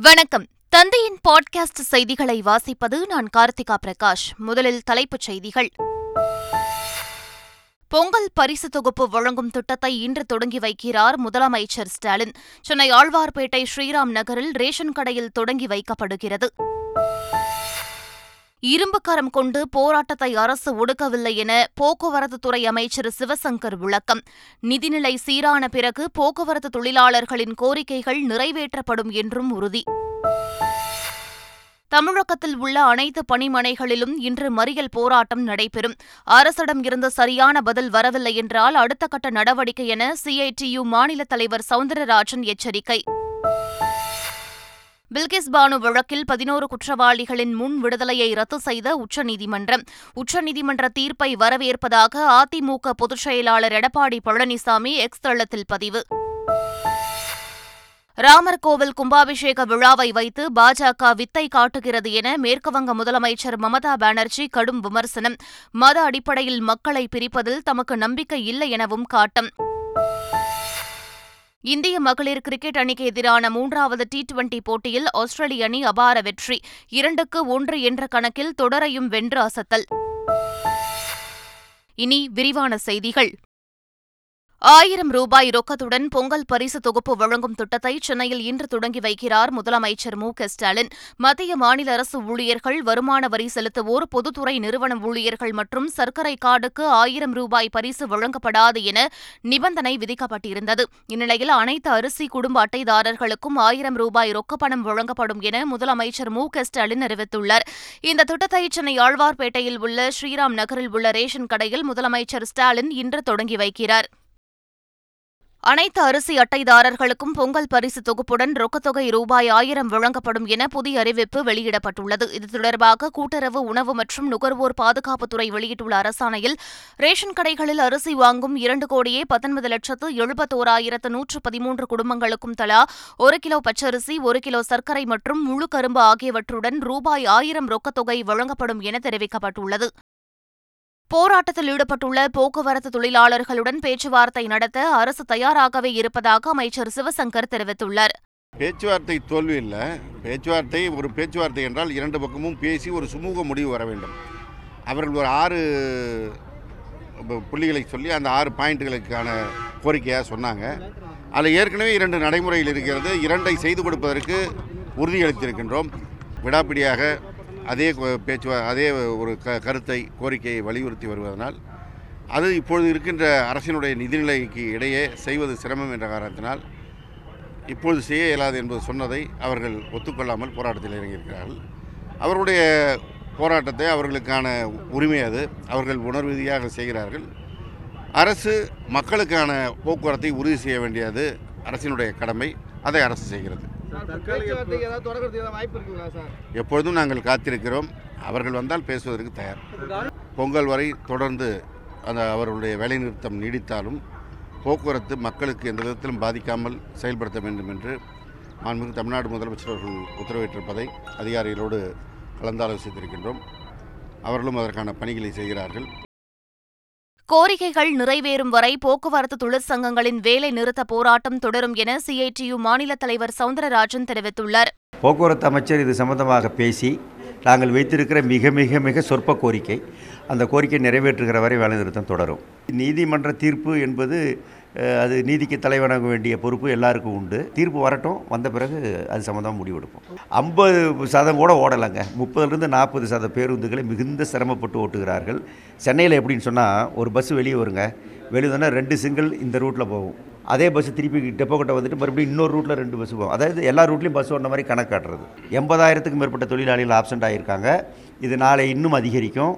வணக்கம். தந்தையின் பாட்காஸ்ட் செய்திகளை வாசிப்பது நான் கார்த்திகா பிரகாஷ். முதலில் தலைப்புச் செய்திகள். பொங்கல் பரிசு தொகுப்பு வழங்கும் திட்டத்தை இன்று தொடங்கி வைக்கிறார் முதலமைச்சர் ஸ்டாலின். சென்னை ஆழ்வார்பேட்டை ஸ்ரீராம் நகரில் ரேஷன் கடையில் தொடங்கி வைக்கப்படுகிறது. இரும்புக்கரம் கொண்டு போராட்டத்தை அரசு ஒடுக்கவில்லை என போக்குவரத்துத்துறை அமைச்சர் சிவசங்கர் விளக்கம். நிதிநிலை சீரான பிறகு போக்குவரத்து தொழிலாளர்களின் கோரிக்கைகள் நிறைவேற்றப்படும் என்றும் உறுதி. தமிழகத்தில் உள்ள அனைத்து பணிமனைகளிலும் இன்று மறியல் போராட்டம் நடைபெறும். அரசிடம் இருந்து சரியான பதில் வரவில்லை என்றால் அடுத்த கட்ட நடவடிக்கை என சிஐடியு மாநில தலைவர் சவுந்தரராஜன் எச்சரிக்கை. பில்கிஸ் பானு வழக்கில் பதினோரு குற்றவாளிகளின் முன் விடுதலையை ரத்து செய்த உச்சநீதிமன்றம். உச்சநீதிமன்ற தீர்ப்பை வரவேற்பதாக அதிமுக பொதுச் செயலாளர் எடப்பாடி பழனிசாமி எக்ஸ் தளத்தில் பதிவு. ராமர் கோவில் கும்பாபிஷேக விழாவை வைத்து பாஜக வித்தை காட்டுகிறது என மேற்குவங்க முதலமைச்சர் மமதா பானர்ஜி கடும் விமர்சனம். மத அடிப்படையில் மக்களை பிரிப்பதில் தமக்கு நம்பிக்கை இல்லை எனவும் காட்டம். இந்திய மகளிர் கிரிக்கெட் அணிக்கு எதிரான மூன்றாவது டி டுவெண்டி போட்டியில் ஆஸ்திரேலிய அணி அபார வெற்றி. இரண்டுக்கு ஒன்று என்ற கணக்கில் தொடரையும் வென்று அசத்தல். இனி விரிவான செய்திகள். ஆயிரம் ரூபாய் ரொக்கத்துடன் பொங்கல் பரிசு தொகுப்பு வழங்கும் திட்டத்தை சென்னையில் இன்று தொடங்கி வைக்கிறார் முதலமைச்சர் மு க ஸ்டாலின். மத்திய மாநில அரசு ஊழியர்கள் வருமான வரி செலுத்துவோர் பொதுத்துறை நிறுவன ஊழியர்கள் மற்றும் சர்க்கரை கார்டுக்கு ஆயிரம் ரூபாய் பரிசு வழங்கப்படாது என நிபந்தனை விதிக்கப்பட்டிருந்தது. இந்நிலையில் அனைத்து அரிசி குடும்ப அட்டைதாரர்களுக்கும் ஆயிரம் ரூபாய் ரொக்கப்பணம் வழங்கப்படும் என முதலமைச்சர் மு க ஸ்டாலின் அறிவித்துள்ளார். இந்த திட்டத்தை சென்னை ஆழ்வார்பேட்டையில் உள்ள ஸ்ரீராம் நகரில் உள்ள ரேஷன் கடையில் முதலமைச்சர் ஸ்டாலின் இன்று தொடங்கி வைக்கிறார். அனைத்து அரிசி அட்டைதாரர்களுக்கும் பொங்கல் பரிசு தொகுப்புடன் ரொக்கத்தொகை ரூபாய் ஆயிரம் வழங்கப்படும் என புதிய அறிவிப்பு வெளியிடப்பட்டுள்ளது. இது தொடர்பாக கூட்டுறவு உணவு மற்றும் நுகர்வோர் பாதுகாப்புத்துறை வெளியிட்டுள்ள அரசாணையில் ரேஷன் கடைகளில் அரிசி வாங்கும் இரண்டு கோடியே பத்தொன்பது லட்சத்து எழுபத்தோராயிரத்து நூற்று பதிமூன்று குடும்பங்களுக்கும் தலா ஒரு கிலோ பச்சரிசி ஒரு கிலோ சர்க்கரை மற்றும் முழு கரும்பு ஆகியவற்றுடன் ரூபாய் ஆயிரம் ரொக்கத்தொகை வழங்கப்படும் என தெரிவிக்கப்பட்டுள்ளது. போராட்டத்தில் ஈடுபட்டுள்ள போக்குவரத்து தொழிலாளர்களுடன் பேச்சுவார்த்தை நடத்த அரசு தயாராகவே இருப்பதாக அமைச்சர் சிவசங்கர் தெரிவித்துள்ளார். பேச்சுவார்த்தை தோல்வி இல்லை. பேச்சுவார்த்தை ஒரு பேச்சுவார்த்தை என்றால் இரண்டு பக்கமும் பேசி ஒரு சுமூக முடிவு வர வேண்டும். அவர்கள் ஒரு ஆறு புள்ளிகளை சொல்லி அந்த ஆறு பாயிண்ட்டுகளுக்கான கோரிக்கையாக சொன்னாங்க. அதில் ஏற்கனவே இரண்டு நடைமுறையில் இருக்கிறது. இரண்டை செய்து கொடுப்பதற்கு உறுதியளித்திருக்கின்றோம். விடாப்பிடியாக அதே பேச்சு அதே ஒரு க கருத்தை கோரிக்கையை வலியுறுத்தி வருவதனால் அது இப்பொழுது இருக்கின்ற அரசினுடைய நிதிநிலைக்கு இடையே செய்வது சிரமம் என்ற காரணத்தினால் இப்பொழுது செய்ய இயலாது என்பது சொன்னதை அவர்கள் ஒத்துக்கொள்ளாமல் போராட்டத்தில் இறங்கியிருக்கிறார்கள். அவருடைய போராட்டத்தை அவர்களுக்கான உரிமை அது. அவர்கள் உணர்வீதியாக செய்கிறார்கள். அரசு மக்களுக்கான போக்குவரத்தை உறுதி செய்ய வேண்டியது அரசினுடைய கடமை. அதை அரசு செய்கிறது. சார் பேச்சுவார்த்தைக்கு ஏதாவது தொடர்றதுக்கு ஏதாவது வாய்ப்பு இருக்குங்களா சார்? எப்பொழுதும் நாங்கள் காத்திருக்கிறோம். அவர்கள் வந்தால் பேசுவதற்கு தயார். பொங்கல் வரை தொடர்ந்து அந்த அவர்களுடைய வேலைநிறுத்தம் நீடித்தாலும் போக்குவரத்து மக்களுக்கு எந்த விதத்திலும் பாதிக்காமல் செயல்படுத்த வேண்டும் என்று மாண்புமிகு தமிழ்நாடு முதலமைச்சர் அவர்கள் உத்தரவிட்டிருப்பதை அதிகாரிகளோடு கலந்தாலோசித்திருக்கின்றோம். அவர்களும் அதற்கான பணிகளை செய்கிறார்கள். கோரிக்கைகள் நிறைவேறும் வரை போக்குவரத்து தொழிற்சங்கங்களின் வேலை நிறுத்த போராட்டம் தொடரும் என சிஐடியு மாநில தலைவர் சவுந்தரராஜன் தெரிவித்துள்ளார். போக்குவரத்து அமைச்சர் இது சம்பந்தமாக பேசி நாங்கள் வைத்திருக்கிற மிக மிக மிக சொற்ப கோரிக்கை அந்த கோரிக்கை நிறைவேற்றுகிற வரை வேலைநிறுத்தம் தொடரும். நீதிமன்ற தீர்ப்பு என்பது அது நீதிக்கு தலைவணங்க வேண்டிய பொறுப்பு எல்லாருக்கும் உண்டு. தீர்ப்பு வரட்டும் வந்த பிறகு அது சம்மந்தமாக முடிவெடுப்போம் ஐம்பது சதம் கூட ஓடலைங்க. முப்பதுலேருந்து நாற்பது சத பேருந்துகளை மிகுந்த சிரமப்பட்டு ஓட்டுகிறார்கள். சென்னையில் எப்படின்னு சொன்னால் ஒரு பஸ் வெளியே வருங்க. வெளியே வந்தால் ரெண்டு சிங்கிள் இந்த ரூட்டில் போகும். அதே பஸ் திருப்பி டெப்போ கிட்ட வந்துட்டு மறுபடியும் இன்னொரு ரூட்டில் ரெண்டு பஸ் போகும். அதாவது எல்லா ரூட்லையும் பஸ் ஓடுற மாதிரி கணக்கு காட்டுறது. எண்பதாயிரத்துக்கும் மேற்பட்ட தொழிலாளிகள் ஆப்சென்ட் ஆகியிருக்காங்க இது நாளை இன்னும் அதிகரிக்கும்.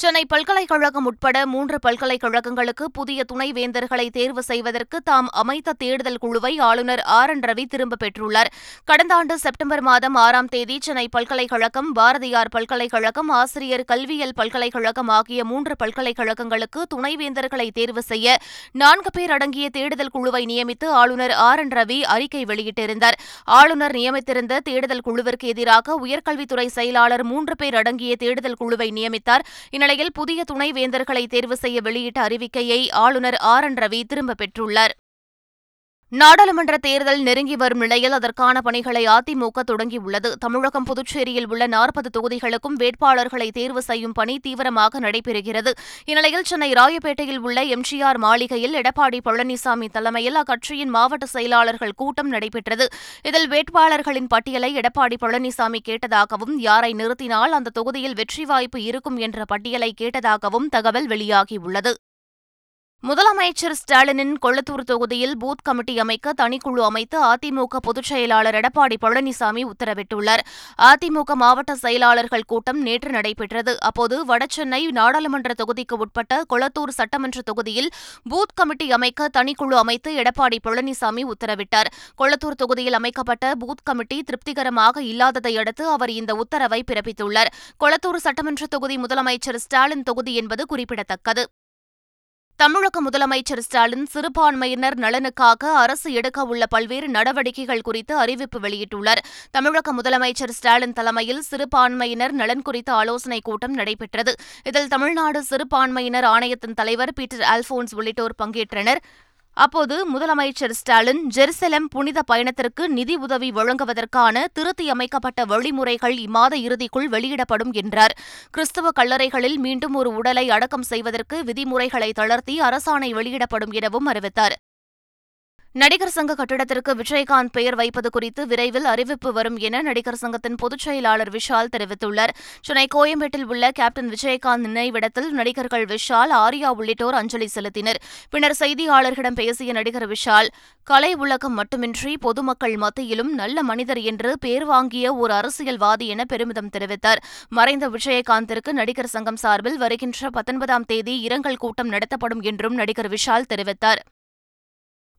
சென்னை பல்கலைக்கழகம் உட்பட மூன்று பல்கலைக்கழகங்களுக்கு புதிய துணைவேந்தர்களை தேர்வு செய்வதற்கு தாம் அமைத்த தேடுதல் குழுவை ஆளுநர் ஆர். என். ரவி திரும்பப் பெற்றுள்ளார். கடந்த ஆண்டு செப்டம்பர் மாதம் ஆறாம் தேதி சென்னை பல்கலைக்கழகம் பாரதியார் பல்கலைக்கழகம் ஆசிரியர் கல்வியியல் பல்கலைக்கழகம் ஆகிய மூன்று பல்கலைக்கழகங்களுக்கு துணைவேந்தர்களை தேர்வு செய்ய நான்கு பேர் அடங்கிய தேடுதல் குழுவை நியமித்து ஆளுநர் ஆர். என். ரவி அறிக்கை வெளியிட்டிருந்தார். ஆளுநர் நியமித்திருந்த தேடுதல் குழுவிற்கு எதிராக உயர்கல்வித்துறை செயலாளர் மூன்று பேர் அடங்கிய தேடுதல் குழுவை நியமித்தார். இந்நிலையில் புதிய துணைவேந்தர்களை தேர்வு செய்ய வெளியிட்ட அறிவிக்கையை ஆளுநர் ஆர் என் ரவி திரும்பப் பெற்றுள்ளார். நாடாளுமன்ற தேர்தல் நெருங்கி வரும் நிலையில் அதற்கான பணிகளை அதிமுக தொடங்கியுள்ளது. தமிழகம் புதுச்சேரியில் உள்ள நாற்பது தொகுதிகளுக்கும் வேட்பாளர்களை தேர்வு செய்யும் பணி தீவிரமாக நடைபெறுகிறது. இந்நிலையில் சென்னை ராயப்பேட்டையில் உள்ள எம்ஜிஆர் மாளிகையில் எடப்பாடி பழனிசாமி தலைமையில் அக்கட்சியின் மாவட்ட செயலாளர்கள் கூட்டம் நடைபெற்றது. இதில் வேட்பாளர்களின் பட்டியலை எடப்பாடி பழனிசாமி கேட்டதாகவும் யாரை நிறுத்தினால் அந்த தொகுதியில் வெற்றி வாய்ப்பு இருக்கும் என்ற பட்டியலை கேட்டதாகவும் தகவல் வெளியாகியுள்ளது. முதலமைச்சர் ஸ்டாலினின் கொளத்தூர் தொகுதியில் பூத் கமிட்டி அமைக்க தனிக்குழு அமைத்து அதிமுக பொதுச் செயலாளர் எடப்பாடி பழனிசாமி உத்தரவிட்டுள்ளார். அதிமுக மாவட்ட செயலாளர்கள் கூட்டம் நேற்று நடைபெற்றது. அப்போது வடசென்னை நாடாளுமன்ற தொகுதிக்கு உட்பட்ட கொளத்தூர் சட்டமன்ற தொகுதியில் பூத் கமிட்டி அமைக்க தனிக்குழு அமைத்து எடப்பாடி பழனிசாமி உத்தரவிட்டார். கொளத்தூர் தொகுதியில் அமைக்கப்பட்ட பூத் கமிட்டி திருப்திகரமாக இல்லாததை அடுத்து அவர் இந்த உத்தரவை பிறப்பித்துள்ளார். கொளத்தூர் சட்டமன்ற தொகுதி முதலமைச்சர் ஸ்டாலின் தொகுதி என்பது குறிப்பிடத்தக்கது. தமிழக முதலமைச்சர் ஸ்டாலின் சிறுபான்மையினர் நலனுக்காக அரசு எடுக்க உள்ள பல்வேறு நடவடிக்கைகள் குறித்து அறிவிப்பு வெளியிட்டுள்ளார். தமிழக முதலமைச்சர் ஸ்டாலின் தலைமையில் சிறுபான்மையினர் நலன் குறித்த ஆலோசனைக் கூட்டம் நடைபெற்றது. இதில் தமிழ்நாடு சிறுபான்மையினர் ஆணையத்தின் தலைவர் பீட்டர் அல்போன்ஸ் உள்ளிட்டோர் பங்கேற்றனர். அப்போது முதலமைச்சர் ஸ்டாலின் ஜெருசலம் புனித பயணத்திற்கு நிதி உதவி வழங்குவதற்கான திருத்தியமைக்கப்பட்ட வழிமுறைகள் இம்மாத இறுதிக்குள் வெளியிடப்படும் என்றார். கிறிஸ்தவ கல்லறைகளில் மீண்டும் ஒரு உடலை அடக்கம் செய்வதற்கு விதிமுறைகளை தளர்த்தி அரசாணை வெளியிடப்படும் எனவும் அறிவித்தார். நடிகர் சங்க கட்டிடத்திற்கு விஜயகாந்த் பெயர் வைப்பது குறித்து விரைவில் அறிவிப்பு வரும் என நடிகர் சங்கத்தின் பொதுச் செயலாளர் விஷால் தெரிவித்துள்ளார். சென்னை கோயம்பேட்டில் உள்ள கேப்டன் விஜயகாந்த் நினைவிடத்தில் நடிகர்கள் விஷால் ஆர்யா உள்ளிட்டோர் அஞ்சலி செலுத்தினர். பின்னர் செய்தியாளர்களிடம் பேசிய நடிகர் விஷால் கலை உலகம் மட்டுமின்றி பொதுமக்கள் மத்தியிலும் நல்ல மனிதர் என்று பேர் வாங்கிய ஒரு அரசியல்வாதி என பெருமிதம் தெரிவித்தார். மறைந்த விஜயகாந்திற்கு நடிகர் சங்கம் சார்பில் வருகின்ற பத்தொன்பதாம் தேதி இரங்கல் கூட்டம் நடத்தப்படும் என்றும் நடிகர் விஷால் தெரிவித்தார்.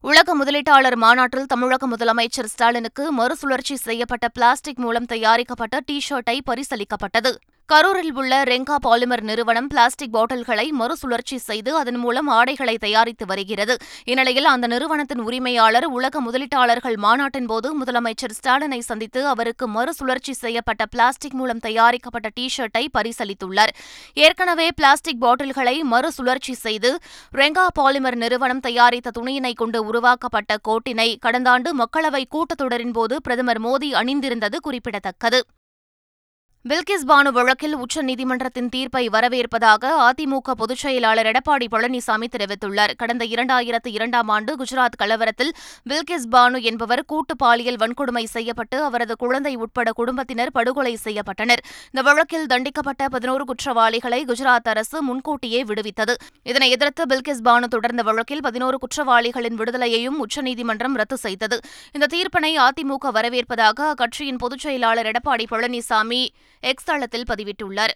உலக முதலீட்டாளர் மாநாட்டில் தமிழக முதலமைச்சர் ஸ்டாலினுக்கு மறுசுழற்சி செய்யப்பட்ட பிளாஸ்டிக் மூலம் தயாரிக்கப்பட்ட டி ஷர்ட்டை பரிசளிக்கப்பட்டது. கரூரில் உள்ள ரெங்கா பாலிமர் நிறுவனம் பிளாஸ்டிக் பாட்டில்களை மறுசுழற்சி செய்து அதன் மூலம் ஆடைகளை தயாரித்து வருகிறது. இந்நிலையில் அந்த நிறுவனத்தின் உரிமையாளர் உலக முதலீட்டாளர்கள் மாநாட்டின் போது முதலமைச்சர் ஸ்டாலினை சந்தித்து அவருக்கு மறுசுழற்சி செய்யப்பட்ட பிளாஸ்டிக் மூலம் தயாரிக்கப்பட்ட டி ஷர்ட்டை பரிசளித்துள்ளார். ஏற்கனவே பிளாஸ்டிக் பாட்டில்களை மறுசுழற்சி செய்து ரெங்கா பாலிமர் நிறுவனம் தயாரித்த துணியினை கொண்டு உருவாக்கப்பட்ட கோட்டினை கடந்த ஆண்டு மக்களவை கூட்டத்தொடரின் போது பிரதமர் மோடி அணிந்திருந்தது குறிப்பிடத்தக்கது. பில்கிஸ் பானு வழக்கில் உச்சநீதிமன்றத்தின் தீர்ப்பை வரவேற்பதாக அதிமுக பொதுச் செயலாளர் எடப்பாடி பழனிசாமி தெரிவித்துள்ளார். கடந்த இரண்டாயிரத்து இரண்டாம் ஆண்டு குஜராத் கலவரத்தில் பில்கிஸ் பானு என்பவர் கூட்டு பாலியல் வன்கொடுமை செய்யப்பட்டு அவரது குழந்தை உட்பட குடும்பத்தினர் படுகொலை செய்யப்பட்டனர். இந்த வழக்கில் தண்டிக்கப்பட்ட பதினோரு குற்றவாளிகளை குஜராத் அரசு முன்கூட்டியே விடுவித்தது. இதனை எதிர்த்து பில்கிஸ் பானு தொடர்ந்த வழக்கில் பதினோரு குற்றவாளிகளின் விடுதலையையும் உச்சநீதிமன்றம் ரத்து செய்தது. இந்த தீர்ப்பினை அதிமுக வரவேற்பதாக அக்கட்சியின் பொதுச் செயலாளர் எடப்பாடி பழனிசாமி எக்ஸ் தளத்தில் பதிவிட்டுள்ளார்.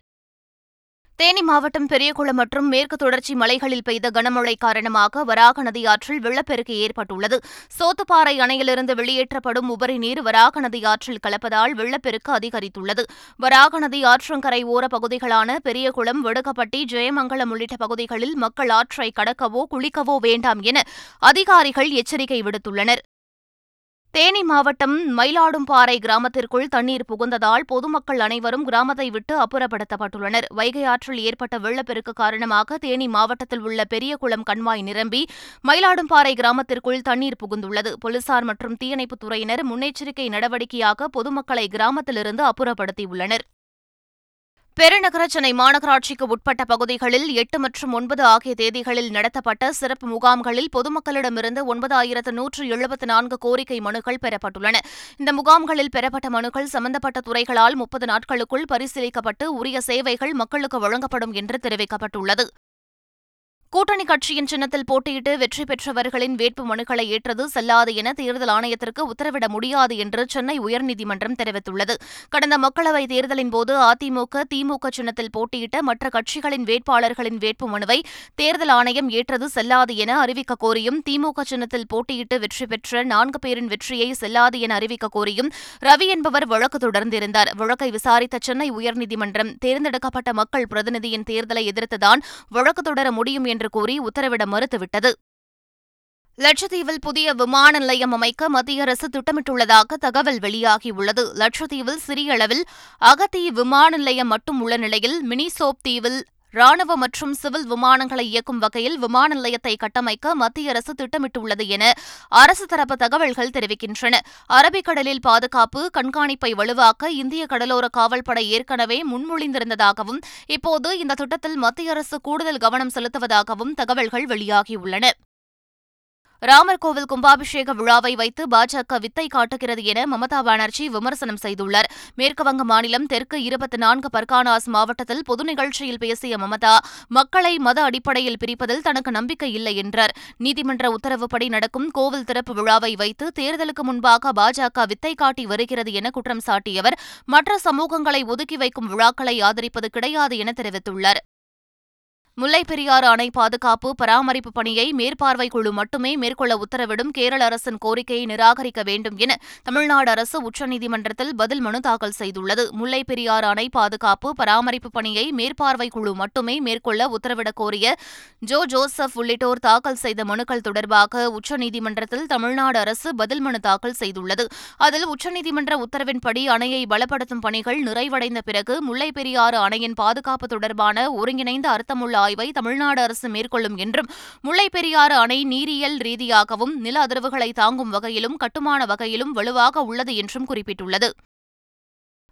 தேனி மாவட்டம் பெரியகுளம் மற்றும் மேற்கு தொடர்ச்சி மலைகளில் பெய்த கனமழை காரணமாக வராக நதி ஆற்றில் வெள்ளப்பெருக்கு ஏற்பட்டுள்ளது. சோத்துப்பாறை அணையிலிருந்து வெளியேற்றப்படும் உபரி நீர் வராக நதி ஆற்றில் கலப்பதால் வெள்ளப்பெருக்கு அதிகரித்துள்ளது. வராக நதி ஆற்றங்கரை ஓர பகுதிகளான பெரியகுளம் வெடுக்கப்பட்டி ஜெயமங்கலம் உள்ளிட்ட பகுதிகளில் மக்கள் ஆற்றை கடக்கவோ குளிக்கவோ வேண்டாம் என அதிகாரிகள் எச்சரிக்கை விடுத்துள்ளனர். தேனி மாவட்டம் மயிலாடும்பாறை கிராமத்திற்குள் தண்ணீர் புகுந்ததால் பொதுமக்கள் அனைவரும் கிராமத்தை விட்டு அப்புறப்படுத்தப்பட்டுள்ளனர். வைகை ஆற்றில் ஏற்பட்ட வெள்ளப்பெருக்கு காரணமாக தேனி மாவட்டத்தில் உள்ள பெரியகுளம் கண்மாய் நிரம்பி மயிலாடும்பாறை கிராமத்திற்குள் தண்ணீர் புகுந்துள்ளது. போலீசார் மற்றும் தீயணைப்புத் துறையினர் முன்னெச்சரிக்கை நடவடிக்கையாக பொதுமக்களை கிராமத்திலிருந்து அப்புறப்படுத்தியுள்ளனர். பெருநகர சென்னை மாநகராட்சிக்கு உட்பட்ட பகுதிகளில் எட்டு மற்றும் ஒன்பது ஆகிய தேதிகளில் நடத்தப்பட்ட சிறப்பு முகாம்களில் பொதுமக்களிடமிருந்து ஒன்பதாயிரத்து நூற்று எழுபத்து நான்கு கோரிக்கை மனுக்கள் பெறப்பட்டுள்ளன. இந்த முகாம்களில் பெறப்பட்ட மனுக்கள் சம்பந்தப்பட்ட துறைகளால் முப்பது நாட்களுக்குள் பரிசீலிக்கப்பட்டு உரிய சேவைகள் மக்களுக்கு வழங்கப்படும் என்று தெரிவிக்கப்பட்டுள்ளது. கூட்டணி கட்சியின் சின்னத்தில் போட்டியிட்டு வெற்றி பெற்றவர்களின் வேட்பு மனுக்களை ஏற்றது செல்லாது என தேர்தல் ஆணையத்திற்கு உத்தரவிட முடியாது என்று சென்னை உயர்நீதிமன்றம் தெரிவித்துள்ளது. கடந்த மக்களவைத் தேர்தலின் போது அதிமுக திமுக சின்னத்தில் போட்டியிட்ட மற்ற கட்சிகளின் வேட்பாளர்களின் வேட்பு மனுவை தேர்தல் ஆணையம் ஏற்றது செல்லாது என அறிவிக்க கோரியும் திமுக சின்னத்தில் போட்டியிட்டு வெற்றி பெற்ற நான்கு பேரின் வெற்றியை செல்லாது என அறிவிக்க கோரியும் ரவி என்பவர் வழக்கு தொடர்ந்திருந்தார். வழக்கை விசாரித்த சென்னை உயர்நீதிமன்றம் தேர்ந்தெடுக்கப்பட்ட மக்கள் பிரதிநிதியின் தேர்தலை எதிர்த்துதான் வழக்கு தொடர முடியும் என்று கூறி உத்தரவிட மறுத்துவிட்டது. லட்சத்தீவில் புதிய விமான நிலையம் அமைக்க மத்திய அரசு திட்டமிட்டுள்ளதாக தகவல் வெளியாகியுள்ளது. லட்சத்தீவில் சிறிய அளவில் அகத்தி விமான நிலையம் மட்டும் உள்ள நிலையில் மினிசோப் தீவில் ராணுவ மற்றும் சிவில் விமானங்களை இயக்கும் வகையில் விமான நிலையத்தை கட்டமைக்க மத்திய அரசு திட்டமிட்டுள்ளது என அரசு தரப்பு தகவல்கள் தெரிவிக்கின்றன. அரபிக்கடலில் பாதுகாப்பு கண்காணிப்பை வலுவாக்க இந்திய கடலோர காவல்படை ஏற்கனவே முன்மொழிந்திருந்ததாகவும் இப்போது இந்த திட்டத்தில் மத்திய அரசு கூடுதல் கவனம் செலுத்துவதாகவும் தகவல்கள் வெளியாகியுள்ளன. ராமர் கோவில் கும்பாபிஷேக விழாவை வைத்து பாஜக வித்தை காட்டுகிறது என மமதா பானர்ஜி விமர்சனம் செய்துள்ளார். மேற்குவங்க மாநிலம் தெற்கு இருபத்தி நான்கு பர்கானாஸ் மாவட்டத்தில் பொது நிகழ்ச்சியில் பேசிய மமதா மக்களை மத அடிப்படையில் பிரிப்பதில் தனக்கு நம்பிக்கை இல்லை என்றார். நீதிமன்ற உத்தரவுப்படி நடக்கும் கோவில் திறப்பு விழாவை வைத்து தேர்தலுக்கு முன்பாக பாஜக வித்தை காட்டி வருகிறது என குற்றம் சாட்டியவர். மற்ற சமூகங்களை ஒதுக்கி வைக்கும் விழாக்களை ஆதரிப்பது கிடையாது என தெரிவித்துள்ளார். முல்லைப்பெரியாறு அணை பாதுகாப்பு பராமரிப்பு பணியை மேற்பார்வை குழு மட்டுமே மேற்கொள்ள உத்தரவிடும் கேரள அரசின் கோரிக்கையை நிராகரிக்க வேண்டும் என தமிழ்நாடு அரசு உச்சநீதிமன்றத்தில் பதில் மனு தாக்கல் செய்துள்ளது. முல்லைப்பெரியாறு அணை பாதுகாப்பு பராமரிப்பு பணியை மேற்பார்வை குழு மட்டுமே மேற்கொள்ள உத்தரவிடக் கோரிய ஜோ ஜோசப் உள்ளிட்டோர் தாக்கல் செய்த மனுக்கள் தொடர்பாக உச்சநீதிமன்றத்தில் தமிழ்நாடு அரசு பதில் மனு தாக்கல் செய்துள்ளது. அதில் உச்சநீதிமன்ற உத்தரவின்படி அணையை பலப்படுத்தும் பணிகள் நிறைவடைந்த பிறகு முல்லைப்பெரியாறு அணையின் பாதுகாப்பு தொடர்பான ஒருங்கிணைந்த அர்த்தமுள்ள ஆய்வை தமிழ்நாடு அரசு மேற்கொள்ளும் என்றும் முல்லைப் பெரியாறு அணை நீரியல் ரீதியாகவும் நில அதிர்வுகளை தாங்கும் வகையிலும் கட்டுமான வகையிலும் வலுவாக உள்ளது என்றும் குறிப்பிட்டுள்ளது.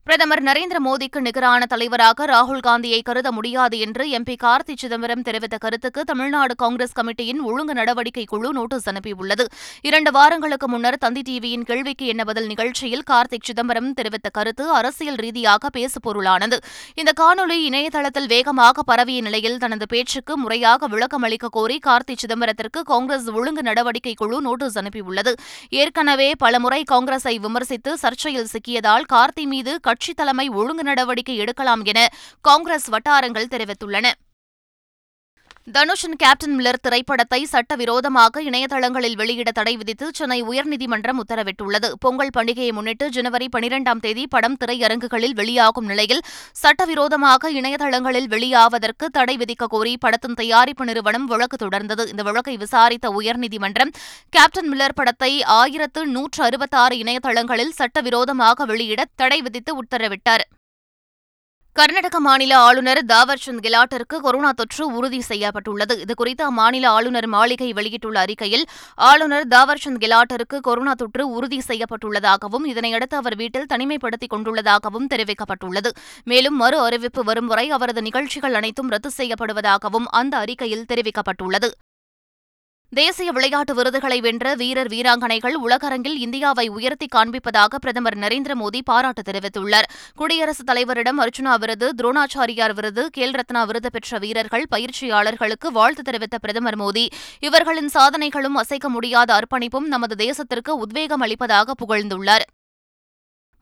பிரதமர் நரேந்திர மோடிக்கு நிகரான தலைவராக ராகுல் காந்தியை கருத முடியாது என்று எம்பி கார்த்தி சிதம்பரம் தெரிவித்த கருத்துக்கு தமிழ்நாடு காங்கிரஸ் கமிட்டியின் ஒழுங்கு நடவடிக்கை குழு நோட்டீஸ் அனுப்பியுள்ளது. இரண்டு வாரங்களுக்கு முன்னர் தந்தி டிவியின் கேள்விக்கு என்ன பதில் நிகழ்ச்சியில் கார்த்திக் சிதம்பரம் தெரிவித்த கருத்து அரசியல் ரீதியாக பேசுபொருளானது. இந்த காணொலி இணையதளத்தில் வேகமாக பரவிய நிலையில் தனது பேச்சுக்கு முறையாக விளக்கம் அளிக்க கோரி கார்த்தி சிதம்பரத்திற்கு காங்கிரஸ் ஒழுங்கு நடவடிக்கை குழு நோட்டீஸ் அனுப்பியுள்ளது. ஏற்கனவே பலமுறை காங்கிரஸை விமர்சித்து சர்ச்சையில் சிக்கியதால் கார்த்தி மீது கட்சித் தலைமை ஒழுங்கு நடவடிக்கை எடுக்கலாம் என காங்கிரஸ் வட்டாரங்கள் தெரிவித்துள்ளன. தனுஷின் கேப்டன் மில்லர் திரைப்படத்தை சட்டவிரோதமாக இணையதளங்களில் வெளியிட தடை விதித்து சென்னை உயர்நீதிமன்றம் உத்தரவிட்டுள்ளது. பொங்கல் பண்டிகையை முன்னிட்டு ஜனவரி பனிரெண்டாம் தேதி படம் திரையரங்குகளில் வெளியாகும் நிலையில் சட்டவிரோதமாக இணையதளங்களில் வெளியாவதற்கு தடை விதிக்க கோரி படத்தின் தயாரிப்பு நிறுவனம் வழக்கு தொடர்ந்தது. இந்த வழக்கை விசாரித்த உயர்நீதிமன்றம் கேப்டன் மில்லர் படத்தை ஆயிரத்து நூற்று அறுபத்தாறு இணையதளங்களில் சட்டவிரோதமாக வெளியிட தடை விதித்து உத்தரவிட்டார். கர்நாடக மாநில ஆளுநர் தாவர்சந்த் கெலாட்டிற்கு கொரோனா தொற்று உறுதி செய்யப்பட்டுள்ளது. இதுகுறித்து அம்மாநில ஆளுநர் மாளிகை வெளியிட்டுள்ள அறிக்கையில் ஆளுநர் தாவர்சந்த் கெலாட்டிற்கு கொரோனா தொற்று உறுதி செய்யப்பட்டுள்ளதாகவும் இதனையடுத்து அவர் வீட்டில் தனிமைப்படுத்திக் கொண்டுள்ளதாகவும் தெரிவிக்கப்பட்டுள்ளது. மேலும் மறு அறிவிப்பு வரும் வரை அவரது நிகழ்ச்சிகள் அனைத்தும் ரத்து செய்யப்படுவதாகவும் அந்த அறிக்கையில் தெரிவிக்கப்பட்டுள்ளது. தேசிய விளையாட்டு விருதுகளை வென்ற வீரர் வீராங்கனைகள் உலகரங்கில் இந்தியாவை உயர்த்தி காண்பிப்பதாக பிரதமர் நரேந்திர மோடி பாராட்டு தெரிவித்துள்ளார். குடியரசுத் தலைவரிடம் அர்ஜுனா விருது துரோணாச்சாரியார் விருது கேல் ரத்னா விருது பெற்ற வீரர்கள் பயிற்சியாளர்களுக்கு வாழ்த்து தெரிவித்த பிரதமர் மோடி இவர்களின் சாதனைகளும் அசைக்க முடியாத அர்ப்பணிப்பும் நமது தேசத்திற்கு உத்வேகம் அளிப்பதாக புகழ்ந்துள்ளார்.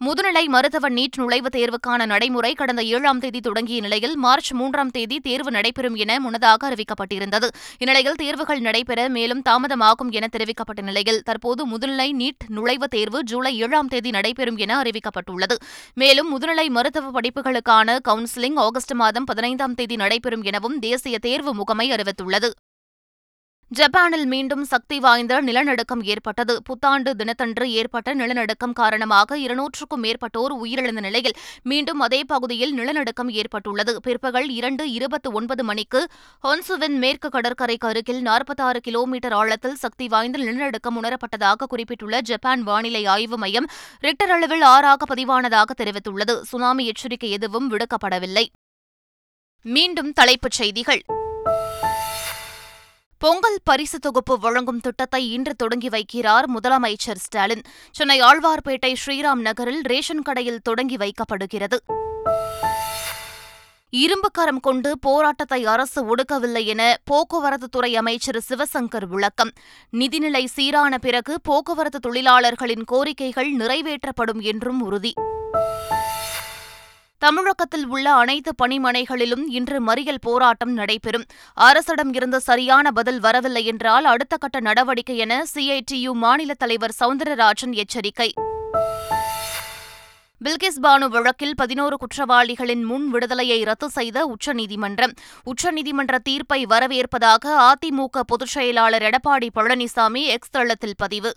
முதுநிலை மருத்துவ நீட் நுழைவுத் தேர்வுக்கான நடைமுறை கடந்த ஏழாம் தேதி தொடங்கிய நிலையில் மார்ச் மூன்றாம் தேதி தேர்வு நடைபெறும் என முன்னதாக அறிவிக்கப்பட்டிருந்தது. இந்நிலையில் தேர்வுகள் நடைபெற மேலும் தாமதமாகும் என தெரிவிக்கப்பட்ட நிலையில் தற்போது முதுநிலை நீட் நுழைவுத் தேர்வு ஜூலை ஏழாம் தேதி நடைபெறும் என அறிவிக்கப்பட்டுள்ளது. மேலும் முதுநிலை மருத்துவ படிப்புகளுக்கான கவுன்சிலிங் ஆகஸ்ட் மாதம் பதினைந்தாம் தேதி நடைபெறும் எனவும் தேசிய தேர்வு முகமை அறிவித்துள்ளது. ஜப்பானில் மீண்டும் சக்தி வாய்ந்த நிலநடுக்கம் ஏற்பட்டது. புத்தாண்டு தினத்தன்று ஏற்பட்ட நிலநடுக்கம் காரணமாக இருநூற்றுக்கும் மேற்பட்டோர் உயிரிழந்த நிலையில் மீண்டும் அதே பகுதியில் நிலநடுக்கம் ஏற்பட்டுள்ளது. பிற்பகல் இரண்டு இருபத்தி ஒன்பது மணிக்கு ஹொன்சுவின் மேற்கு கடற்கரைக்கு அருகில் நாற்பத்தாறு கிலோமீட்டர் ஆழத்தில் சக்தி வாய்ந்த நிலநடுக்கம் உணரப்பட்டதாக குறிப்பிட்டுள்ள ஜப்பான் வானிலை ஆய்வு மையம் ரிக்டர் அளவில் ஆறாக பதிவானதாக தெரிவித்துள்ளது. சுனாமி எச்சரிக்கை எதுவும் விடுக்கப்படவில்லை. மீண்டும் தலைப்புச் செய்திகள். பொங்கல் பரிசு தொகுப்பு வழங்கும் திட்டத்தை இன்று தொடங்கி வைக்கிறார் முதலமைச்சர் ஸ்டாலின். சென்னை ஆழ்வார்பேட்டை ஸ்ரீராம் நகரில் ரேஷன் கடையில் தொடங்கி வைக்கப்படுகிறது. இரும்புக்கரம் கொண்டு போராட்டத்தை அரசு ஒடுக்கவில்லை என போக்குவரத்துத்துறை அமைச்சர் சிவசங்கர் விளக்கம். நிதிநிலை சீரான பிறகு போக்குவரத்து தொழிலாளர்களின் கோரிக்கைகள் நிறைவேற்றப்படும் என்றும் உறுதி. தமிழகத்தில் உள்ள அனைத்து பணிமனைகளிலும் இன்று மறியல் போராட்டம் நடைபெறும். அரசிடம் இருந்து சரியான பதில் வரவில்லை என்றால் அடுத்த கட்ட நடவடிக்கை என சிஐடியு மாநில தலைவர் சவுந்தரராஜன் எச்சரிக்கை. பில்கிஸ் பானு வழக்கில் பதினோரு குற்றவாளிகளின் முன் விடுதலையை ரத்து செய்த உச்சநீதிமன்றம். உச்சநீதிமன்ற தீர்ப்பை வரவேற்பதாக அதிமுக பொதுச் செயலாளர் எடப்பாடி பழனிசாமி எக்ஸ் தளத்தில் பதிவு.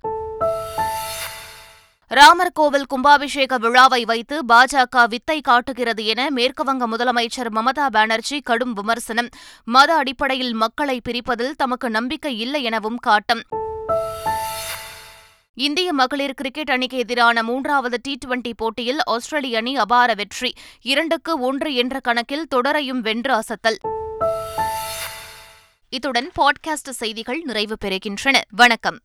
ராமர் கோவில் கும்பாபிஷேக விழாவை வைத்து பாஜக வித்தை காட்டுகிறது என மேற்குவங்க முதலமைச்சர் மமதா பானர்ஜி கடும் விமர்சனம். மத அடிப்படையில் மக்களை பிரிப்பதில் தமக்கு நம்பிக்கை இல்லை எனவும் காட்டம். இந்திய மகளிர் கிரிக்கெட் அணிக்கு எதிரான மூன்றாவது டி டுவெண்டி போட்டியில் ஆஸ்திரேலிய அணி அபார வெற்றி. இரண்டுக்கு ஒன்று என்ற கணக்கில் தொடரையும் வென்று அசத்தல். இத்துடன் பாட்காஸ்ட் செய்திகள் நிறைவு பெறுகின்றன. வணக்கம்.